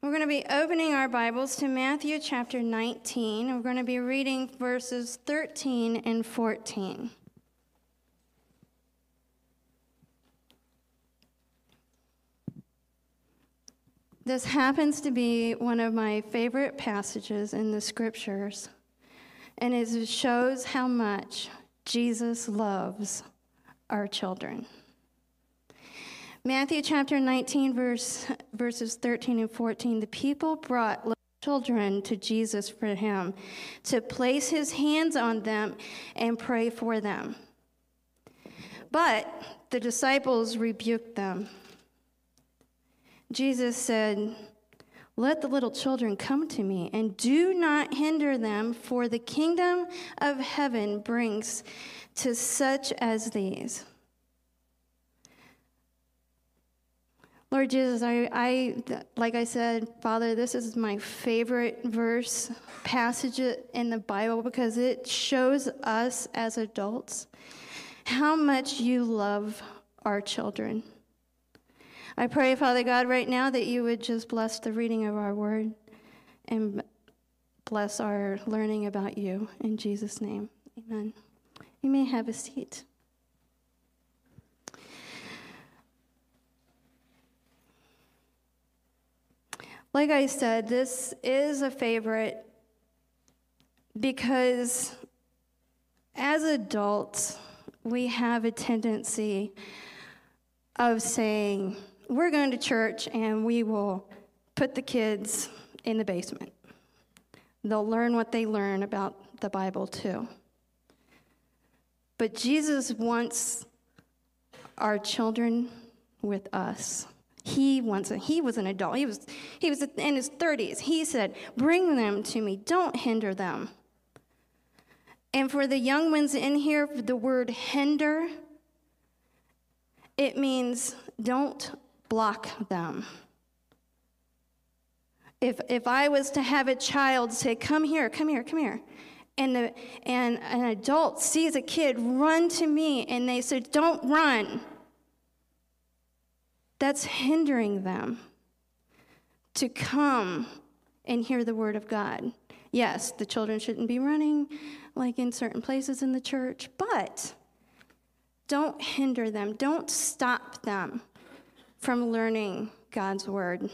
We're going to be opening our Bibles to Matthew chapter 19. We're going to be reading verses 13 and 14. This happens to be one of my favorite passages in the scriptures, and it shows how much Jesus loves our children. Matthew chapter 19, verse, verses 13 and 14. The people brought little children to Jesus for him to place his hands on them and pray for them. But the disciples rebuked them. Jesus said, Let the little children come to me, and do not hinder them, for the kingdom of heaven brings to such as these. Lord Jesus, I, I, like I said, Father, this is my favorite verse, passage in the Bible because it shows us as adults how much you love our children. I pray, Father God, right now that you would just bless the reading of our word and bless our learning about you. In Jesus' name, amen. You may have a seat. Like I said, this is a favorite because as adults, we have a tendency of saying, we're going to church and we will put the kids in the basement. They'll learn what they learn about the Bible too. But Jesus wants our children with us. He it. He was an adult. He was, he was in his 30s. He said, Bring them to me. Don't hinder them. And for the young ones in here, the word hinder, it means don't block them. If, if I was to have a child say, Come here, come here, come here, and, the, and an adult sees a kid run to me and they say, Don't run, that's hindering them to come and hear the word of God. Yes, the children shouldn't be running like in certain places in the church, but don't hinder them, don't stop them from learning God's word.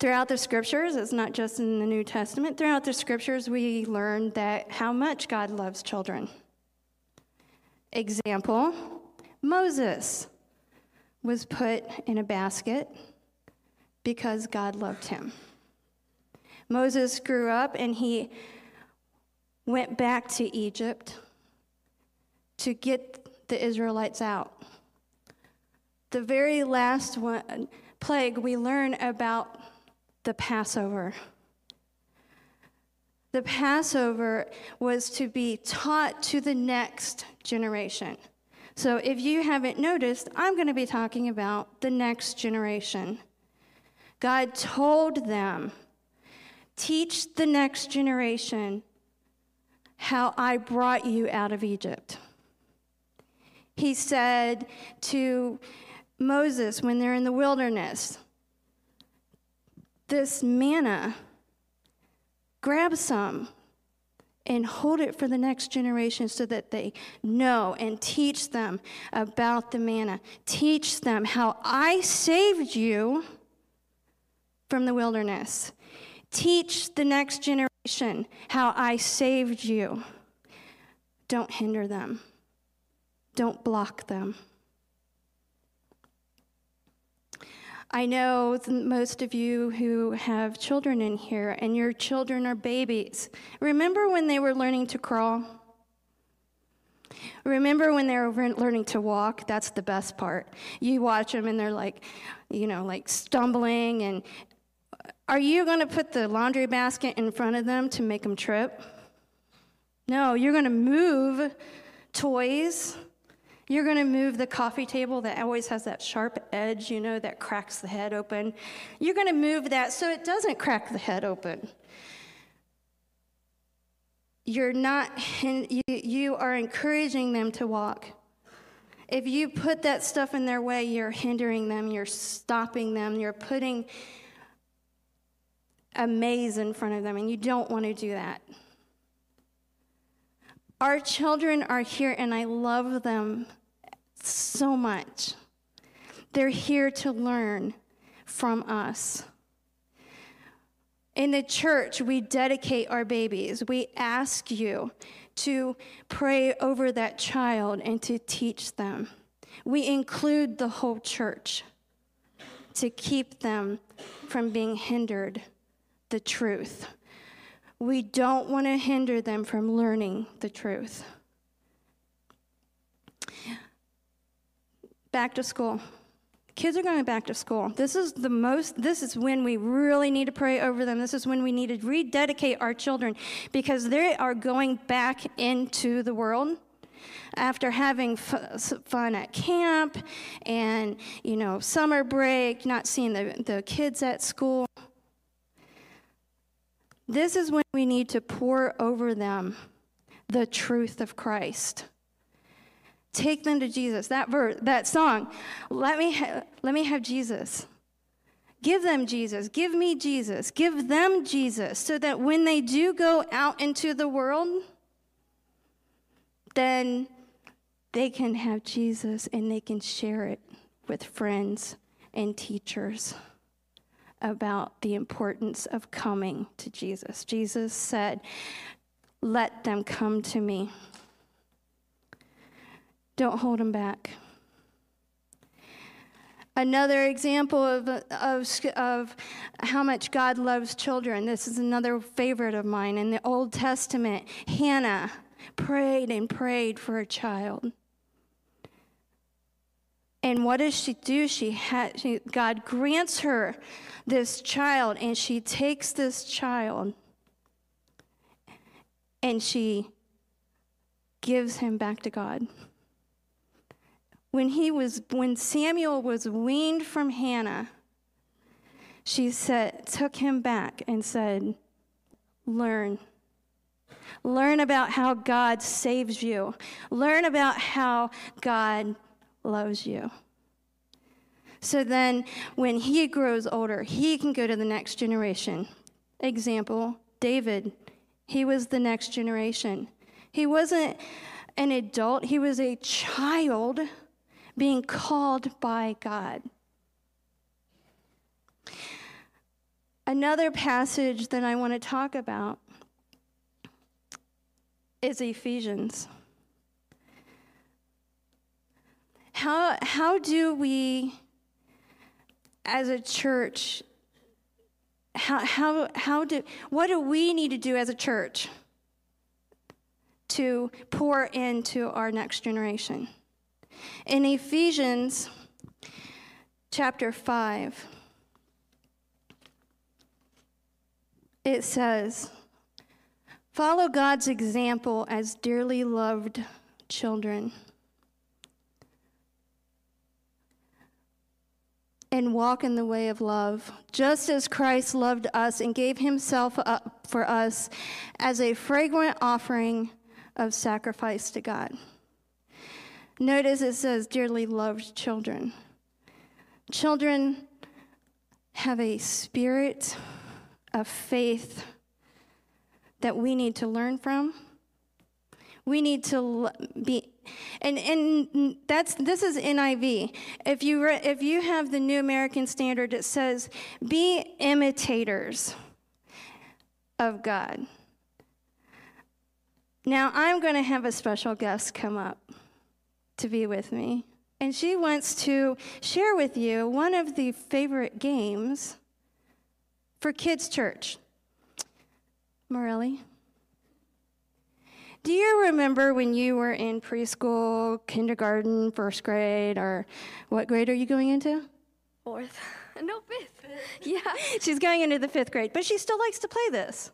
Throughout the scriptures, it's not just in the New Testament, throughout the scriptures, we learn that how much God loves children. Example Moses was put in a basket because God loved him. Moses grew up and he went back to Egypt to get the Israelites out the very last one, plague, we learn about the Passover. The Passover was to be taught to the next generation. So if you haven't noticed, I'm going to be talking about the next generation. God told them, teach the next generation how I brought you out of Egypt. He said to Moses when they're in the wilderness. This manna, grab some and hold it for the next generation so that they know and teach them about the manna. Teach them how I saved you from the wilderness. Teach the next generation how I saved you. Don't hinder them, don't block them. I know most of you who have children in here, and your children are babies. Remember when they were learning to crawl? Remember when they were learning to walk? That's the best part. You watch them and they're like, you know, like stumbling. And uh, are you going to put the laundry basket in front of them to make them trip? No, you're going to move toys you're going to move the coffee table that always has that sharp edge, you know, that cracks the head open. You're going to move that so it doesn't crack the head open. You're not, you, are encouraging them to walk. If you put that stuff in their way, you're hindering them, you're stopping them, you're putting a maze in front of them, and you don't want to do that. Our children are here, and I love them so much. They're here to learn from us. In the church, we dedicate our babies. We ask you to pray over that child and to teach them. We include the whole church to keep them from being hindered the truth. We don't want to hinder them from learning the truth. Back to school. Kids are going back to school. This is the most, this is when we really need to pray over them. This is when we need to rededicate our children because they are going back into the world after having fun at camp and, you know, summer break, not seeing the, the kids at school. This is when we need to pour over them the truth of Christ. Take them to Jesus. That verse, that song, let me, ha- let me have Jesus. Give them Jesus. Give me Jesus. Give them Jesus so that when they do go out into the world, then they can have Jesus and they can share it with friends and teachers about the importance of coming to Jesus. Jesus said, Let them come to me. Don't hold them back. Another example of, of, of how much God loves children. This is another favorite of mine. In the Old Testament, Hannah prayed and prayed for a child. And what does she do? She, had, she God grants her this child, and she takes this child and she gives him back to God when he was when Samuel was weaned from Hannah, she said took him back and said, "Learn. Learn about how God saves you. Learn about how God loves you." So then when he grows older, he can go to the next generation. Example, David. He was the next generation. He wasn't an adult, he was a child being called by God. Another passage that I want to talk about is Ephesians. How, how do we, as a church, how, how, how do, what do we need to do as a church to pour into our next generation? In Ephesians chapter 5, it says, Follow God's example as dearly loved children. And walk in the way of love, just as Christ loved us and gave himself up for us as a fragrant offering of sacrifice to God. Notice it says, dearly loved children. Children have a spirit of faith that we need to learn from. We need to be, and, and that's this is NIV. If you re, if you have the New American Standard, it says, "Be imitators of God." Now I'm going to have a special guest come up to be with me. And she wants to share with you one of the favorite games for kids' church. Morelli? Do you remember when you were in preschool, kindergarten, first grade, or what grade are you going into? Fourth. No, fifth. yeah, she's going into the fifth grade, but she still likes to play this.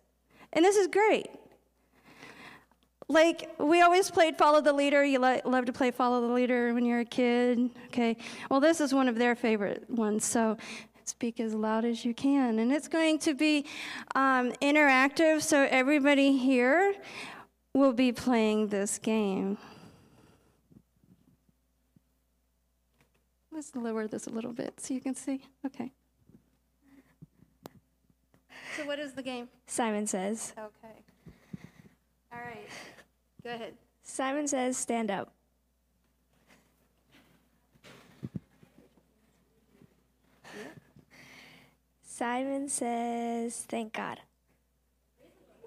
And this is great. Like, we always played Follow the Leader. You lo- love to play Follow the Leader when you're a kid. Okay. Well, this is one of their favorite ones. So speak as loud as you can. And it's going to be um, interactive, so everybody here will be playing this game. Let's lower this a little bit so you can see. Okay. So, what is the game? Simon says. Okay. All right. Go ahead. Simon says, stand up. Simon says, thank God.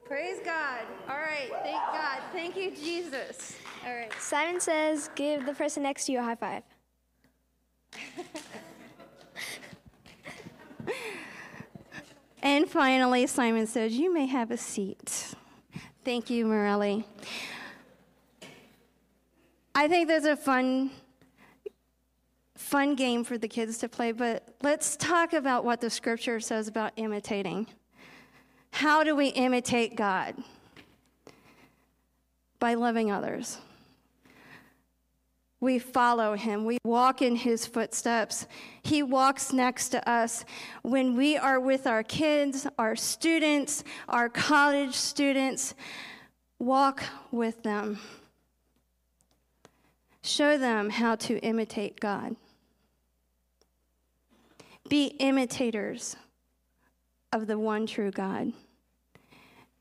Praise God. All right. Thank God. Thank you, Jesus. All right. Simon says, give the person next to you a high five. And finally, Simon says, You may have a seat. Thank you, Morelli. I think there's a fun, fun game for the kids to play, but let's talk about what the scripture says about imitating. How do we imitate God? By loving others. We follow him. We walk in his footsteps. He walks next to us. When we are with our kids, our students, our college students, walk with them. Show them how to imitate God. Be imitators of the one true God.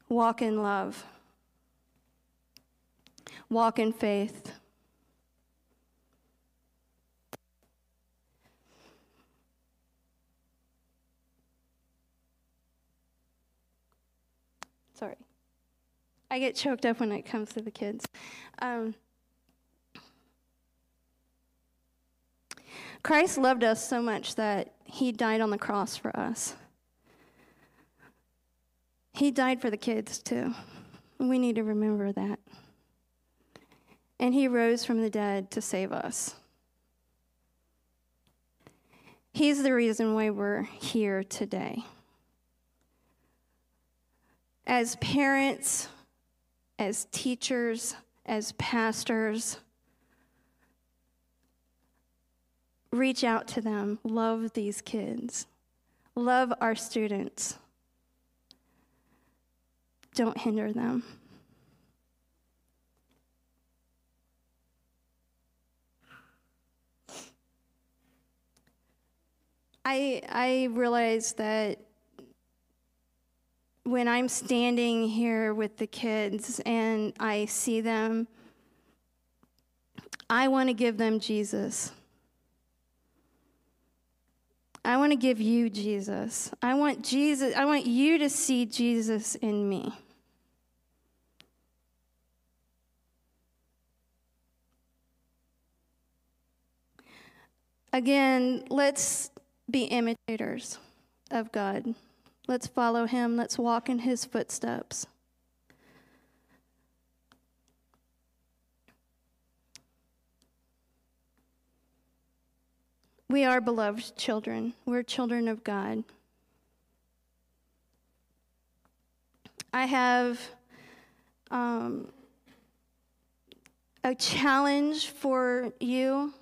Walk in love. Walk in faith. Sorry. I get choked up when it comes to the kids. Um, Christ loved us so much that he died on the cross for us. He died for the kids too. We need to remember that. And he rose from the dead to save us. He's the reason why we're here today. As parents, as teachers, as pastors, reach out to them, love these kids, love our students. Don't hinder them. I, I realize that when I'm standing here with the kids and I see them, I want to give them Jesus. I want to give you Jesus. I want Jesus, I want you to see Jesus in me. Again, let's be imitators of God. Let's follow him. Let's walk in his footsteps. We are beloved children. We're children of God. I have um, a challenge for you.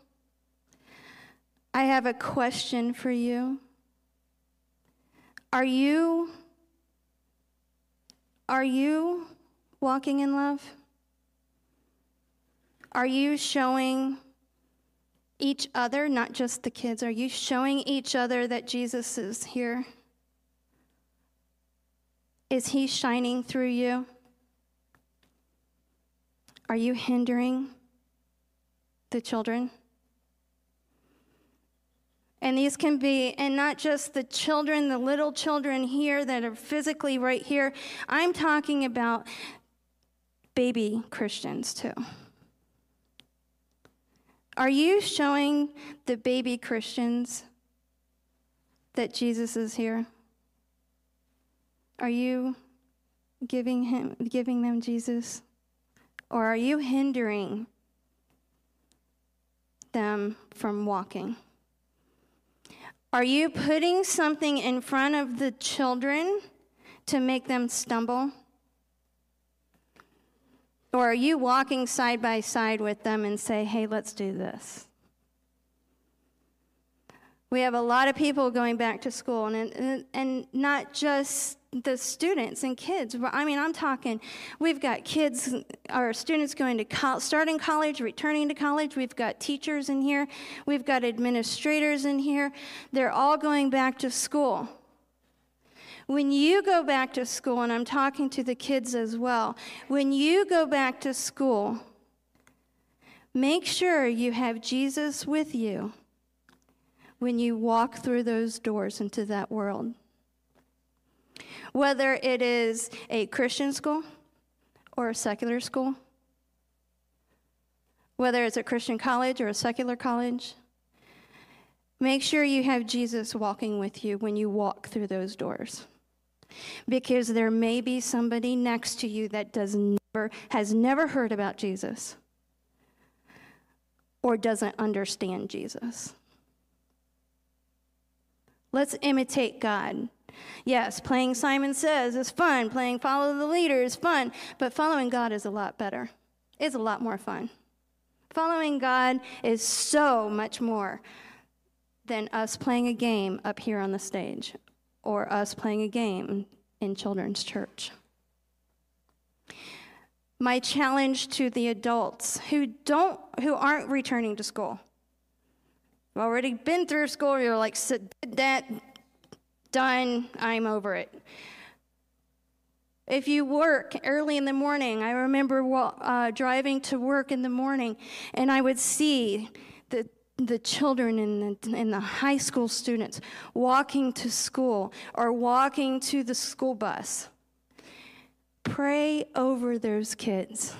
I have a question for you. Are you are you walking in love? Are you showing each other, not just the kids, are you showing each other that Jesus is here? Is he shining through you? Are you hindering the children? And these can be, and not just the children, the little children here that are physically right here. I'm talking about baby Christians too. Are you showing the baby Christians that Jesus is here? Are you giving him giving them Jesus? Or are you hindering them from walking? Are you putting something in front of the children to make them stumble? Or are you walking side by side with them and say, hey, let's do this? We have a lot of people going back to school, and, and, and not just the students and kids. I mean, I'm talking, we've got kids, our students going to co- starting college, returning to college. We've got teachers in here. We've got administrators in here. They're all going back to school. When you go back to school, and I'm talking to the kids as well, when you go back to school, make sure you have Jesus with you when you walk through those doors into that world whether it is a Christian school or a secular school, whether it's a Christian college or a secular college. Make sure you have Jesus walking with you when you walk through those doors. Because there may be somebody next to you that does never has never heard about Jesus or doesn't understand Jesus. Let's imitate God. Yes, playing Simon Says is fun. Playing Follow the Leader is fun. But following God is a lot better. It's a lot more fun. Following God is so much more than us playing a game up here on the stage or us playing a game in children's church. My challenge to the adults who don't who aren't returning to school. You've already been through school, you're like, did that done, I'm over it. If you work early in the morning, I remember uh, driving to work in the morning, and I would see the children and the, and the high school students walking to school or walking to the school bus. Pray over those kids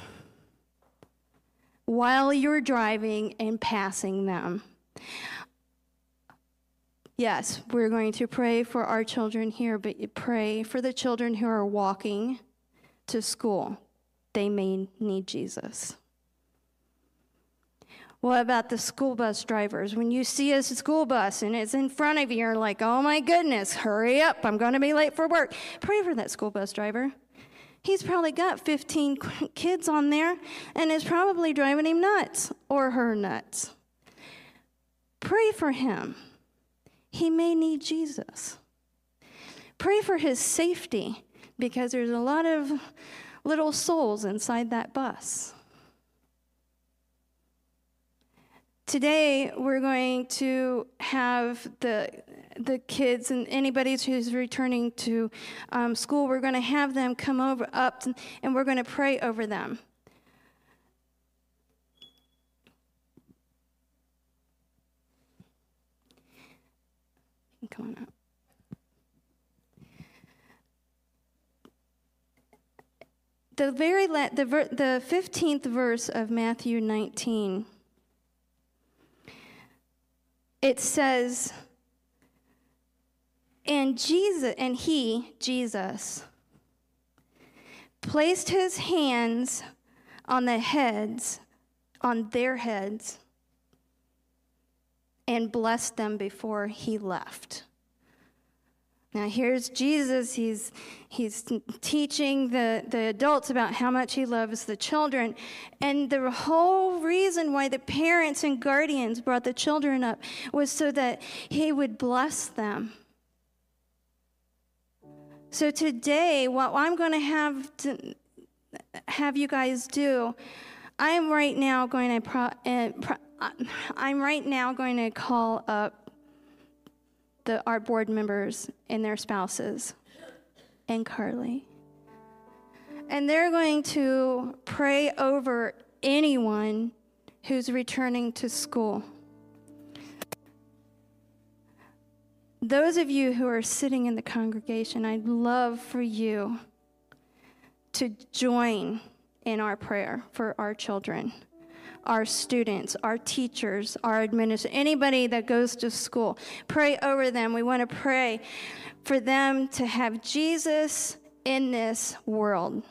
while you're driving and passing them. Yes, we're going to pray for our children here, but pray for the children who are walking to school. They may need Jesus. What about the school bus drivers? When you see a school bus and it's in front of you, you're like, oh my goodness, hurry up, I'm going to be late for work. Pray for that school bus driver. He's probably got 15 kids on there and is probably driving him nuts or her nuts. Pray for him he may need Jesus. Pray for his safety because there's a lot of little souls inside that bus. Today, we're going to have the, the kids and anybody who's returning to um, school, we're going to have them come over up and we're going to pray over them. Come on up. The very la- the, ver- the 15th verse of Matthew 19 it says and Jesus and he Jesus placed his hands on the heads on their heads and blessed them before he left. Now here's Jesus. He's, he's teaching the, the adults about how much he loves the children. And the whole reason why the parents and guardians brought the children up was so that he would bless them. So today, what I'm going to have to have you guys do, I am right now going to pro, uh, pro, I'm right now going to call up the, our board members and their spouses and Carly. And they're going to pray over anyone who's returning to school. Those of you who are sitting in the congregation, I'd love for you to join in our prayer for our children our students, our teachers, our administrators, anybody that goes to school. Pray over them. We want to pray for them to have Jesus in this world.